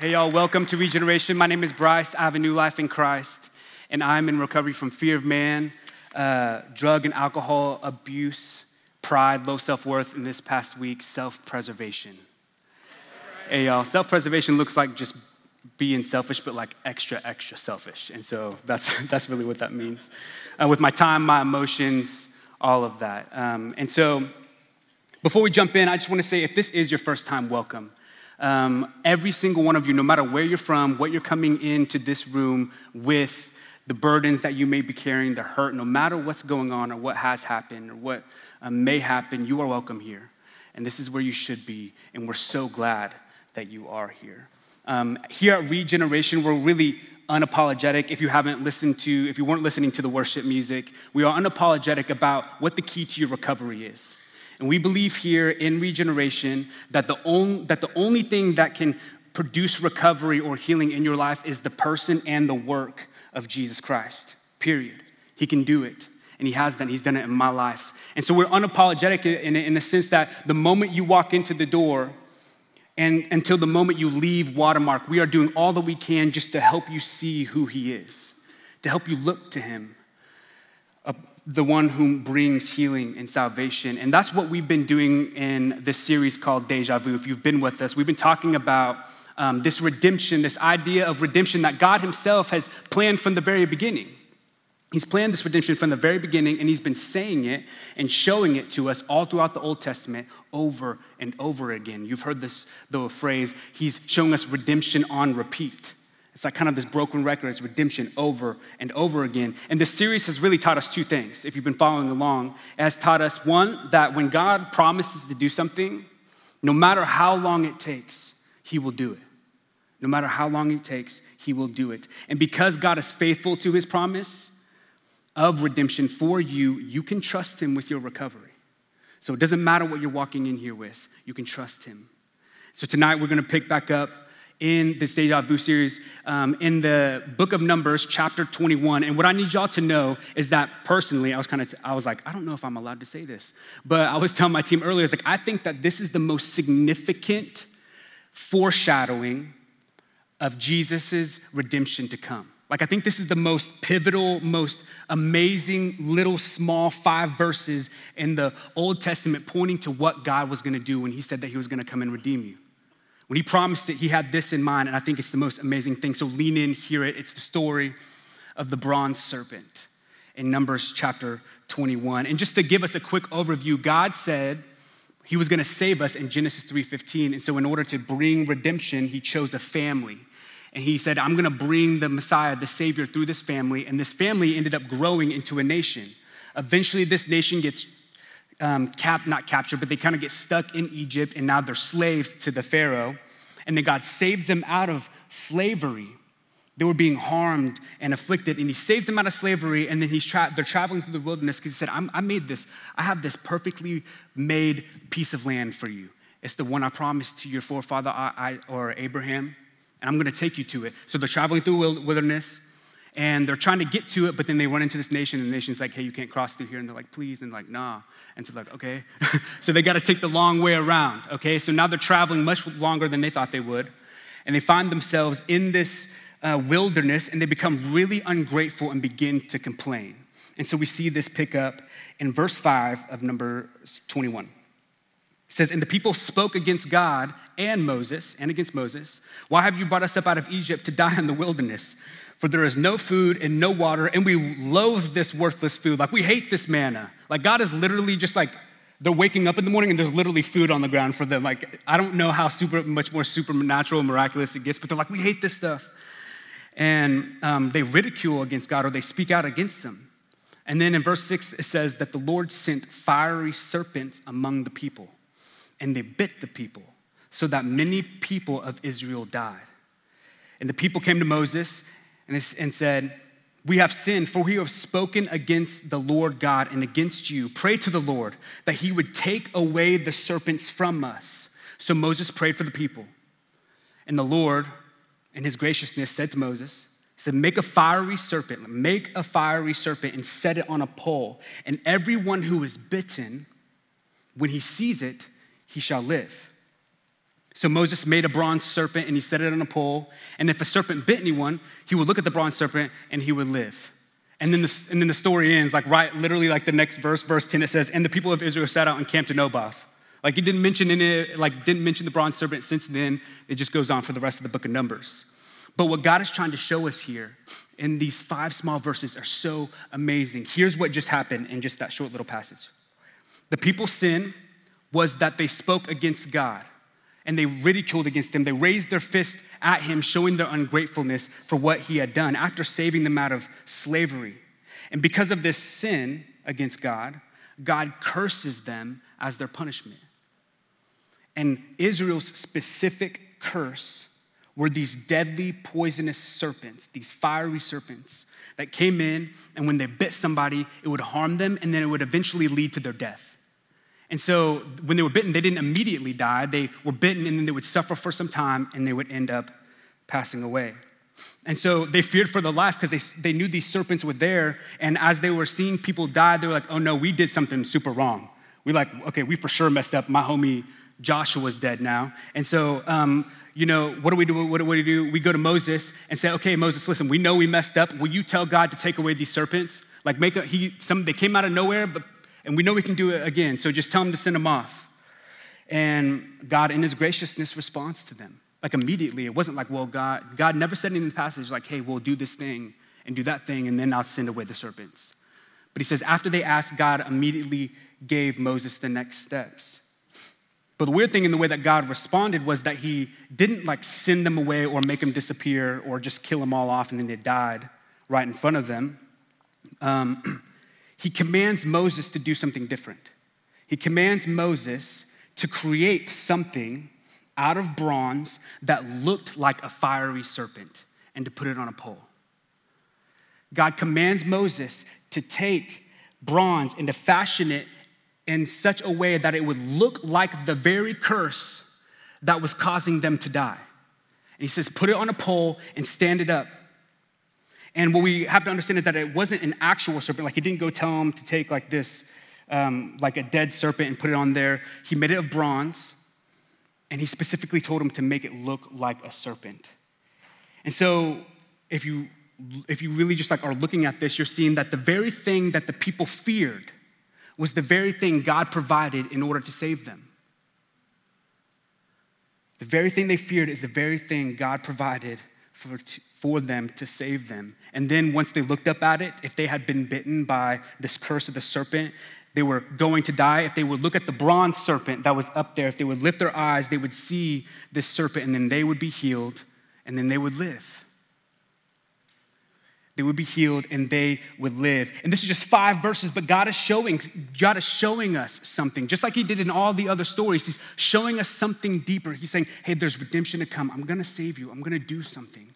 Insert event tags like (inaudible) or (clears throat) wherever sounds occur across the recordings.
Hey, y'all, welcome to Regeneration. My name is Bryce. I have a new life in Christ, and I'm in recovery from fear of man, uh, drug and alcohol abuse, pride, low self worth, and this past week, self preservation. Hey, y'all, self preservation looks like just being selfish, but like extra, extra selfish. And so that's, (laughs) that's really what that means. Uh, with my time, my emotions, all of that. Um, and so before we jump in, I just want to say if this is your first time, welcome. Um, every single one of you, no matter where you're from, what you're coming into this room with, the burdens that you may be carrying, the hurt, no matter what's going on or what has happened or what uh, may happen, you are welcome here. And this is where you should be. And we're so glad that you are here. Um, here at Regeneration, we're really unapologetic. If you haven't listened to, if you weren't listening to the worship music, we are unapologetic about what the key to your recovery is. And we believe here in regeneration that the, only, that the only thing that can produce recovery or healing in your life is the person and the work of Jesus Christ, period. He can do it, and He has done. He's done it in my life. And so we're unapologetic in, in the sense that the moment you walk into the door, and until the moment you leave Watermark, we are doing all that we can just to help you see who He is, to help you look to Him the one who brings healing and salvation. And that's what we've been doing in this series called Deja Vu. If you've been with us, we've been talking about um, this redemption, this idea of redemption that God Himself has planned from the very beginning. He's planned this redemption from the very beginning, and He's been saying it and showing it to us all throughout the Old Testament over and over again. You've heard this, the phrase, He's showing us redemption on repeat. It's like kind of this broken record, it's redemption over and over again. And this series has really taught us two things, if you've been following along. It has taught us, one, that when God promises to do something, no matter how long it takes, He will do it. No matter how long it takes, He will do it. And because God is faithful to His promise of redemption for you, you can trust Him with your recovery. So it doesn't matter what you're walking in here with, you can trust Him. So tonight we're gonna pick back up in this Deja Vu series um, in the book of Numbers, chapter 21. And what I need y'all to know is that personally, I was kind of, t- I was like, I don't know if I'm allowed to say this, but I was (laughs) telling my team earlier, I was like, I think that this is the most significant foreshadowing of Jesus's redemption to come. Like, I think this is the most pivotal, most amazing little small five verses in the Old Testament pointing to what God was gonna do when He said that He was gonna come and redeem you. When he promised it, he had this in mind, and I think it's the most amazing thing. So lean in, hear it. It's the story of the bronze serpent in Numbers chapter 21. And just to give us a quick overview, God said he was going to save us in Genesis 3:15. And so in order to bring redemption, he chose a family. And he said, I'm going to bring the Messiah, the Savior, through this family. And this family ended up growing into a nation. Eventually, this nation gets um, cap, not captured, but they kind of get stuck in Egypt and now they're slaves to the Pharaoh. And then God saved them out of slavery. They were being harmed and afflicted, and He saves them out of slavery. And then he's tra- they're traveling through the wilderness because He said, I made this, I have this perfectly made piece of land for you. It's the one I promised to your forefather I, I, or Abraham, and I'm gonna take you to it. So they're traveling through wilderness and they're trying to get to it, but then they run into this nation, and the nation's like, hey, you can't cross through here. And they're like, please, and like, nah. And so like, okay. (laughs) so they got to take the long way around, okay? So now they're traveling much longer than they thought they would, and they find themselves in this uh, wilderness, and they become really ungrateful and begin to complain. And so we see this pick up in verse 5 of number 21. It says, And the people spoke against God and Moses, and against Moses. Why have you brought us up out of Egypt to die in the wilderness? for there is no food and no water, and we loathe this worthless food. Like, we hate this manna. Like, God is literally just like, they're waking up in the morning and there's literally food on the ground for them. Like, I don't know how super, much more supernatural and miraculous it gets, but they're like, we hate this stuff. And um, they ridicule against God or they speak out against him. And then in verse six, it says that the Lord sent fiery serpents among the people, and they bit the people, so that many people of Israel died. And the people came to Moses and said, We have sinned, for we have spoken against the Lord God and against you. Pray to the Lord that he would take away the serpents from us. So Moses prayed for the people. And the Lord, in his graciousness, said to Moses, He said, Make a fiery serpent, make a fiery serpent and set it on a pole. And everyone who is bitten, when he sees it, he shall live. So Moses made a bronze serpent and he set it on a pole. And if a serpent bit anyone, he would look at the bronze serpent and he would live. And then, the, and then the story ends, like right, literally like the next verse, verse 10, it says, And the people of Israel sat out and camped in Oboth. Like he didn't mention it, like didn't mention the bronze serpent since then. It just goes on for the rest of the book of Numbers. But what God is trying to show us here in these five small verses are so amazing. Here's what just happened in just that short little passage. The people sin was that they spoke against God and they ridiculed against him. They raised their fist at him, showing their ungratefulness for what he had done after saving them out of slavery. And because of this sin against God, God curses them as their punishment. And Israel's specific curse were these deadly, poisonous serpents, these fiery serpents that came in, and when they bit somebody, it would harm them, and then it would eventually lead to their death. And so when they were bitten, they didn't immediately die. They were bitten, and then they would suffer for some time, and they would end up passing away. And so they feared for their life because they, they knew these serpents were there. And as they were seeing people die, they were like, oh no, we did something super wrong. We like, okay, we for sure messed up. My homie Joshua's dead now. And so, um, you know, what do we do? What do we do? We go to Moses and say, okay, Moses, listen, we know we messed up. Will you tell God to take away these serpents? Like make a, he, some, they came out of nowhere, but, and we know we can do it again. So just tell them to send them off. And God, in his graciousness, responds to them. Like immediately, it wasn't like, well, God, God never said anything in the passage, like, hey, we'll do this thing and do that thing, and then I'll send away the serpents. But he says, after they asked, God immediately gave Moses the next steps. But the weird thing in the way that God responded was that he didn't like send them away or make them disappear or just kill them all off and then they died right in front of them. Um, (clears throat) he commands Moses to do something different. He commands Moses to create something out of bronze that looked like a fiery serpent and to put it on a pole. God commands Moses to take bronze and to fashion it in such a way that it would look like the very curse that was causing them to die. And he says, put it on a pole and stand it up. And what we have to understand is that it wasn't an actual serpent. Like he didn't go tell him to take like this, um, like a dead serpent and put it on there. He made it of bronze, and he specifically told him to make it look like a serpent. And so, if you if you really just like are looking at this, you're seeing that the very thing that the people feared was the very thing God provided in order to save them. The very thing they feared is the very thing God provided for, for them to save them. And then once they looked up at it, if they had been bitten by this curse of the serpent, they were going to die. If they would look at the bronze serpent that was up there, if they would lift their eyes, they would see this serpent and then they would be healed and then they would live they would be healed and they would live. And this is just five verses, but God is showing, God is showing us something, just like He did in all the other stories. He's showing us something deeper. He's saying, hey, there's redemption to come. I'm gonna save you, I'm gonna do something.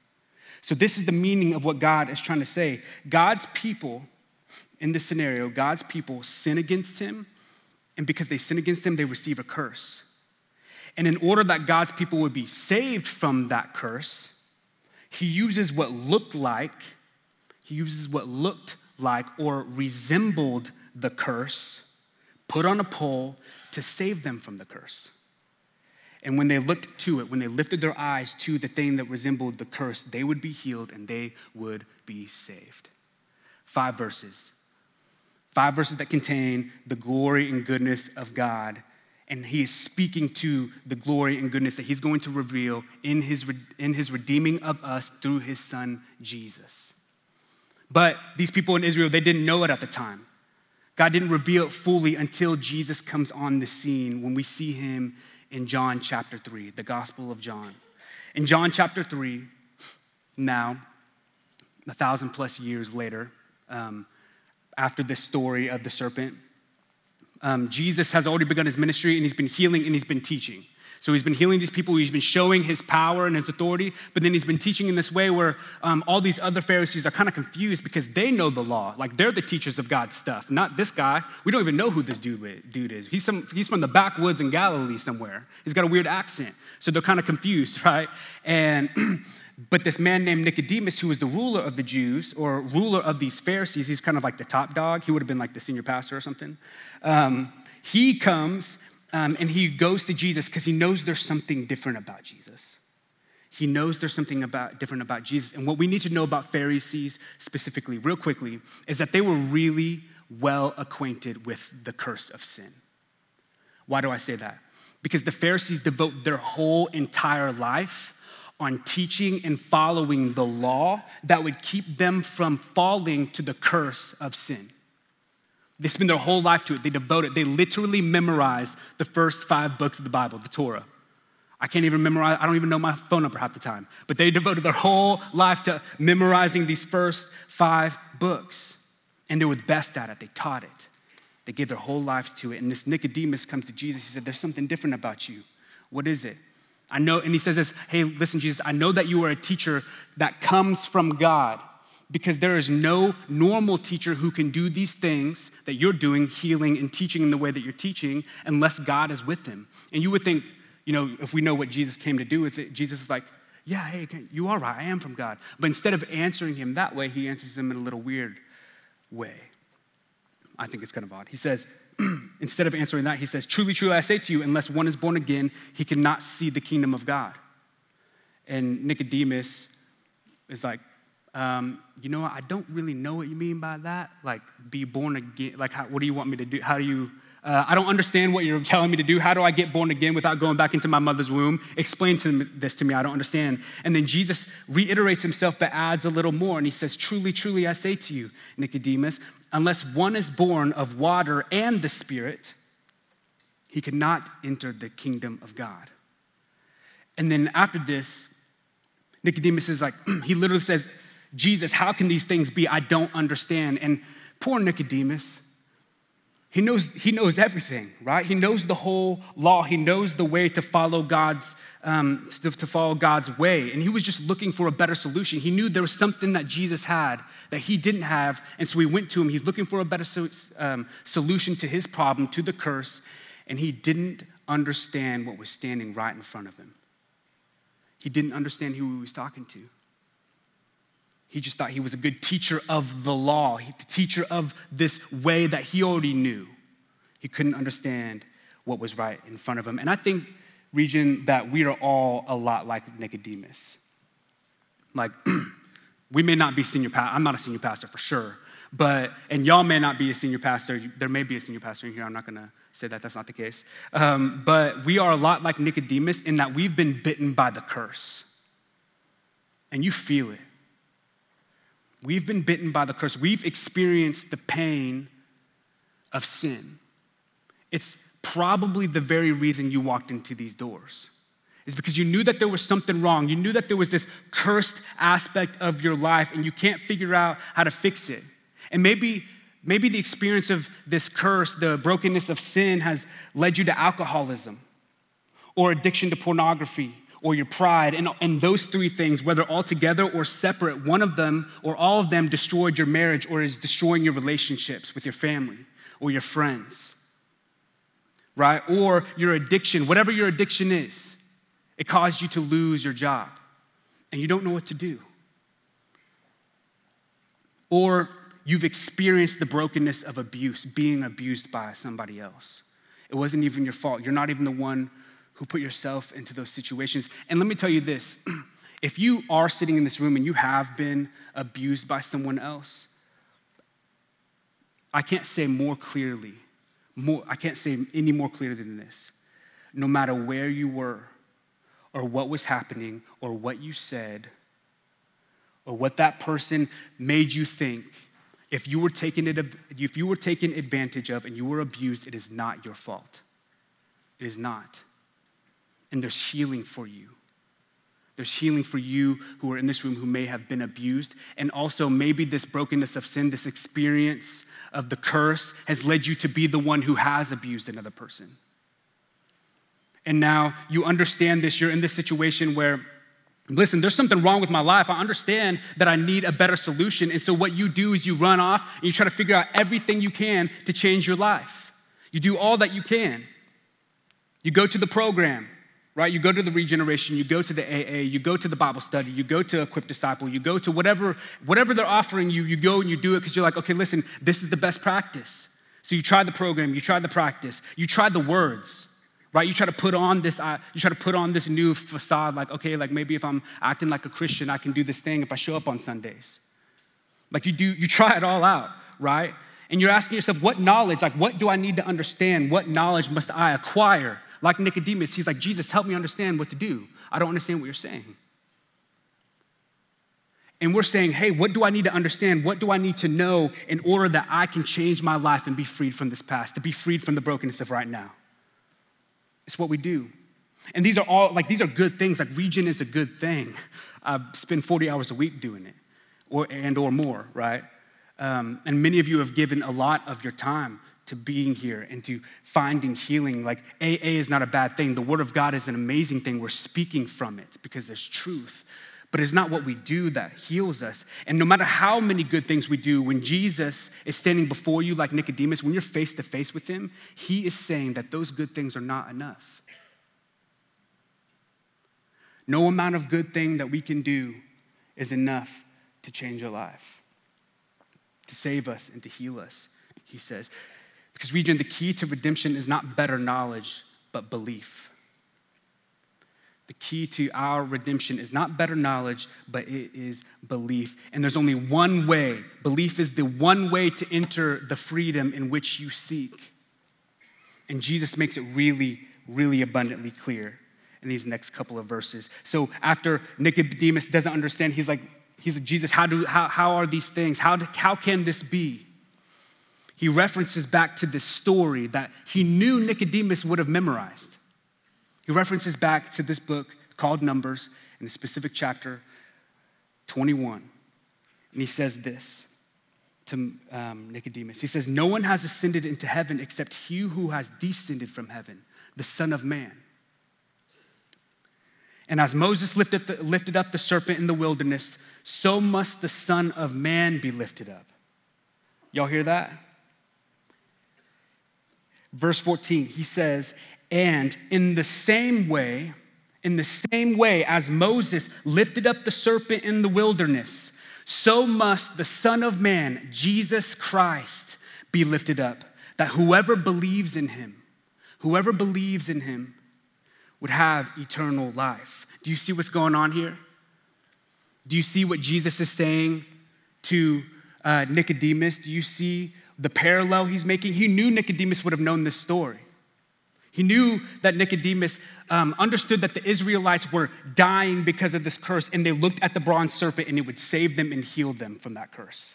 So, this is the meaning of what God is trying to say. God's people, in this scenario, God's people sin against Him, and because they sin against Him, they receive a curse. And in order that God's people would be saved from that curse, He uses what looked like uses what looked like or resembled the curse, put on a pole to save them from the curse. And when they looked to it, when they lifted their eyes to the thing that resembled the curse, they would be healed and they would be saved. Five verses. Five verses that contain the glory and goodness of God. And he is speaking to the glory and goodness that he's going to reveal in his, in his redeeming of us through his son, Jesus. But these people in Israel, they didn't know it at the time. God didn't reveal it fully until Jesus comes on the scene when we see him in John chapter 3, the Gospel of John. In John chapter 3, now, a thousand plus years later, um, after this story of the serpent, um, Jesus has already begun his ministry and he's been healing and he's been teaching. So he's been healing these people, he's been showing his power and his authority, but then he's been teaching in this way where um, all these other Pharisees are kind of confused because they know the law. Like they're the teachers of God's stuff, not this guy. We don't even know who this dude, dude is. He's, some, he's from the backwoods in Galilee somewhere. He's got a weird accent. So they're kind of confused, (laughs) right? And (clears throat) But this man named Nicodemus, who was the ruler of the Jews or ruler of these Pharisees, he's kind of like the top dog. He would have been like the senior pastor or something. Um, he comes Um, and he goes to Jesus because he knows there's something different about Jesus. He knows there's something about, different about Jesus. And what we need to know about Pharisees specifically, real quickly, is that they were really well acquainted with the curse of sin. Why do I say that? Because the Pharisees devote their whole entire life on teaching and following the law that would keep them from falling to the curse of sin. They spend their whole life to it. They devote it. They literally memorize the first five books of the Bible, the Torah. I can't even memorize, I don't even know my phone number half the time. But they devoted their whole life to memorizing these first five books. And they were the best at it. They taught it. They gave their whole lives to it. And this Nicodemus comes to Jesus. He said, There's something different about you. What is it? I know, and he says this, hey, listen, Jesus, I know that you are a teacher that comes from God because there is no normal teacher who can do these things that you're doing, healing and teaching in the way that you're teaching, unless God is with him. And you would think, you know, if we know what Jesus came to do with it, Jesus is like, yeah, hey, you are right, I am from God. But instead of answering him that way, he answers him in a little weird way. I think it's kind of odd. He says, (clears throat) instead of answering that, he says, Truly, truly, I say to you, unless one is born again, he cannot see the kingdom of God. And Nicodemus is like, um, you know? I don't really know what you mean by that. Like, be born again. Like, how, what do you want me to do? How do you, uh, I don't understand what you're telling me to do. How do I get born again without going back into my mother's womb? Explain to this to me. I don't understand. And then Jesus reiterates himself but adds a little more. And he says, Truly, truly, I say to you, Nicodemus, unless one is born of water and the Spirit, he cannot enter the kingdom of God. And then after this, Nicodemus is like, (clears throat) he literally says, Jesus, how can these things be? I don't understand. And poor Nicodemus, he knows, he knows everything, right? He knows the whole law. He knows the way to follow God's, um, to, to, follow God's way. And he was just looking for a better solution. He knew there was something that Jesus had that he didn't have. And so he went to him. He's looking for a better so, um, solution to his problem, to the curse. And he didn't understand what was standing right in front of him. He didn't understand who he was talking to. He just thought he was a good teacher of the law, the teacher of this way that he already knew. He couldn't understand what was right in front of him. And I think, Regen, that we are all a lot like Nicodemus. Like, (clears throat) we may not be senior pastor, I'm not a senior pastor for sure, but, and y'all may not be a senior pastor. There may be a senior pastor in here, I'm not gonna say that that's not the case. Um, but we are a lot like Nicodemus in that we've been bitten by the curse. And you feel it. We've been bitten by the curse. We've experienced the pain of sin. It's probably the very reason you walked into these doors. Is because you knew that there was something wrong. You knew that there was this cursed aspect of your life and you can't figure out how to fix it. And maybe maybe the experience of this curse, the brokenness of sin has led you to alcoholism or addiction to pornography or your pride, and, and those three things, whether all together or separate, one of them or all of them destroyed your marriage or is destroying your relationships with your family or your friends, right? Or your addiction, whatever your addiction is, it caused you to lose your job and you don't know what to do. Or you've experienced the brokenness of abuse, being abused by somebody else. It wasn't even your fault. You're not even the one who put yourself into those situations. And let me tell you this (clears throat) if you are sitting in this room and you have been abused by someone else, I can't say more clearly, more, I can't say any more clearly than this. No matter where you were, or what was happening, or what you said, or what that person made you think, if you were taken, if you were taken advantage of and you were abused, it is not your fault. It is not and there's healing for you. There's healing for you who are in this room who may have been abused. And also, maybe this brokenness of sin, this experience of the curse, has led you to be the one who has abused another person. And now you understand this. You're in this situation where, listen, there's something wrong with my life. I understand that I need a better solution. And so, what you do is you run off and you try to figure out everything you can to change your life. You do all that you can. You go to the program, right? You go to the regeneration, you go to the AA, you go to the Bible study, you go to Equip Disciple, you go to whatever, whatever they're offering you, you go and you do it because you're like, okay, listen, this is the best practice. So you try the program, you try the practice, you try the words, right? You try to put on this, uh, you try to put on this new facade, like, okay, like maybe if I'm acting like a Christian, I can do this thing if I show up on Sundays. Like you do, you try it all out, right? And you're asking yourself, what knowledge, like what do I need to understand? What knowledge must I acquire? Like Nicodemus, he's like, Jesus, help me understand what to do. I don't understand what you're saying. And we're saying, hey, what do I need to understand? What do I need to know in order that I can change my life and be freed from this past, to be freed from the brokenness of right now? It's what we do. And these are all, like, these are good things. Like, Regen is a good thing. (laughs) I spend 40 hours a week doing it, or, and or more, right? Um, and many of you have given a lot of your time to being here and to finding healing. Like, AA is not a bad thing. The Word of God is an amazing thing. We're speaking from it because there's truth but it's not what we do that heals us. And no matter how many good things we do, when Jesus is standing before you like Nicodemus, when you're face to face with him, he is saying that those good things are not enough. No amount of good thing that we can do is enough to change our life, to save us and to heal us, he says. Because, Regen, the key to redemption is not better knowledge, but belief. The key to our redemption is not better knowledge, but it is belief. And there's only one way. Belief is the one way to enter the freedom in which you seek. And Jesus makes it really, really abundantly clear in these next couple of verses. So after Nicodemus doesn't understand, he's like, he's like, Jesus, how, do, how, how are these things? How, do, how can this be? He references back to this story that he knew Nicodemus would have memorized. He references back to this book called Numbers in the specific chapter 21. And he says this to um, Nicodemus He says, No one has ascended into heaven except he who has descended from heaven, the Son of Man. And as Moses lifted, the, lifted up the serpent in the wilderness, so must the Son of Man be lifted up. Y'all hear that? Verse 14, he says, and in the same way, in the same way as Moses lifted up the serpent in the wilderness, so must the Son of Man, Jesus Christ, be lifted up, that whoever believes in him, whoever believes in him, would have eternal life. Do you see what's going on here? Do you see what Jesus is saying to uh, Nicodemus? Do you see the parallel he's making? He knew Nicodemus would have known this story. He knew that Nicodemus um, understood that the Israelites were dying because of this curse, and they looked at the bronze serpent and it would save them and heal them from that curse.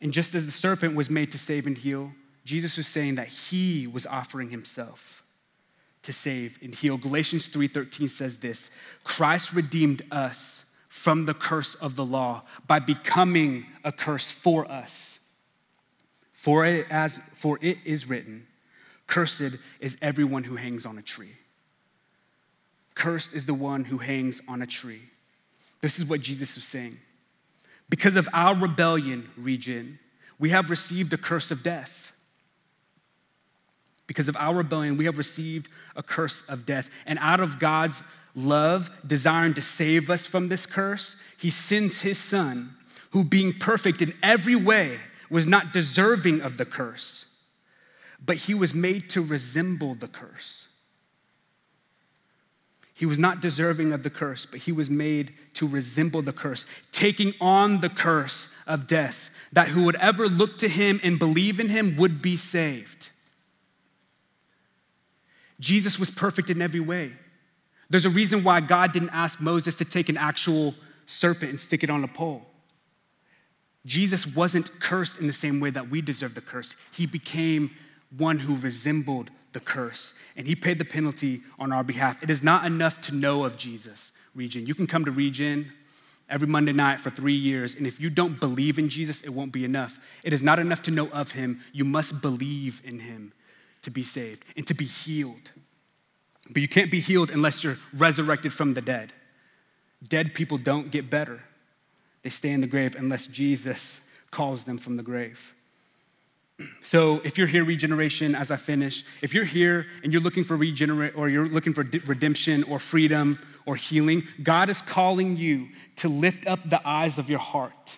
And just as the serpent was made to save and heal, Jesus was saying that he was offering himself to save and heal. Galatians 3:13 says this, Christ redeemed us from the curse of the law by becoming a curse for us. For it, as, for it is written, Cursed is everyone who hangs on a tree. Cursed is the one who hangs on a tree. This is what Jesus was saying. Because of our rebellion, Regen, we have received a curse of death. Because of our rebellion, we have received a curse of death. And out of God's love, desiring to save us from this curse, he sends his son, who, being perfect in every way, was not deserving of the curse, but he was made to resemble the curse. He was not deserving of the curse, but he was made to resemble the curse, taking on the curse of death, that who would ever look to him and believe in him would be saved. Jesus was perfect in every way. There's a reason why God didn't ask Moses to take an actual serpent and stick it on a pole. Jesus wasn't cursed in the same way that we deserve the curse. He became one who resembled the curse, and he paid the penalty on our behalf. It is not enough to know of Jesus, Regen. You can come to Regen every Monday night for three years, and if you don't believe in Jesus, it won't be enough. It is not enough to know of him. You must believe in him to be saved and to be healed. But you can't be healed unless you're resurrected from the dead. Dead people don't get better. They stay in the grave unless Jesus calls them from the grave. So, if you're here, regeneration, as I finish, if you're here and you're looking for regenerate or you're looking for redemption or freedom or healing, God is calling you to lift up the eyes of your heart.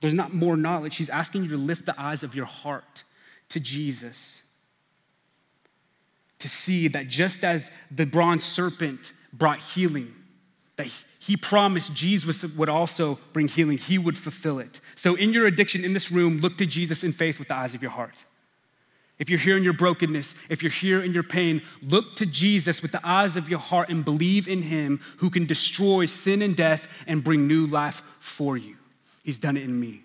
There's not more knowledge. He's asking you to lift the eyes of your heart to Jesus to see that just as the bronze serpent brought healing, that he promised Jesus would also bring healing, he would fulfill it. So, in your addiction in this room, look to Jesus in faith with the eyes of your heart. If you're here in your brokenness, if you're here in your pain, look to Jesus with the eyes of your heart and believe in him who can destroy sin and death and bring new life for you. He's done it in me.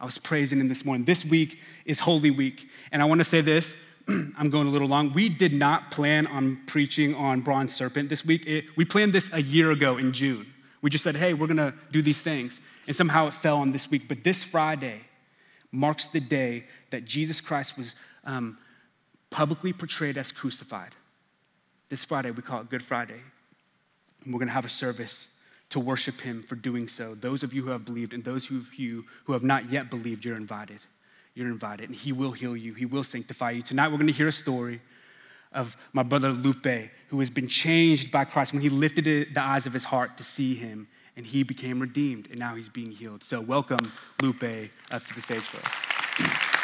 I was praising him this morning. This week is Holy Week. And I want to say this (clears throat) I'm going a little long. We did not plan on preaching on bronze serpent this week. It, we planned this a year ago in June. We just said, hey, we're going to do these things. And somehow it fell on this week. But this Friday marks the day that Jesus Christ was um, publicly portrayed as crucified. This Friday, we call it Good Friday. And we're going to have a service to worship him for doing so. Those of you who have believed and those of you who have not yet believed, you're invited you're invited, and He will heal you. He will sanctify you. Tonight, we're going to hear a story of my brother Lupe, who has been changed by Christ when he lifted the eyes of his heart to see Him, and he became redeemed, and now he's being healed. So, welcome Lupe up to the stage for us.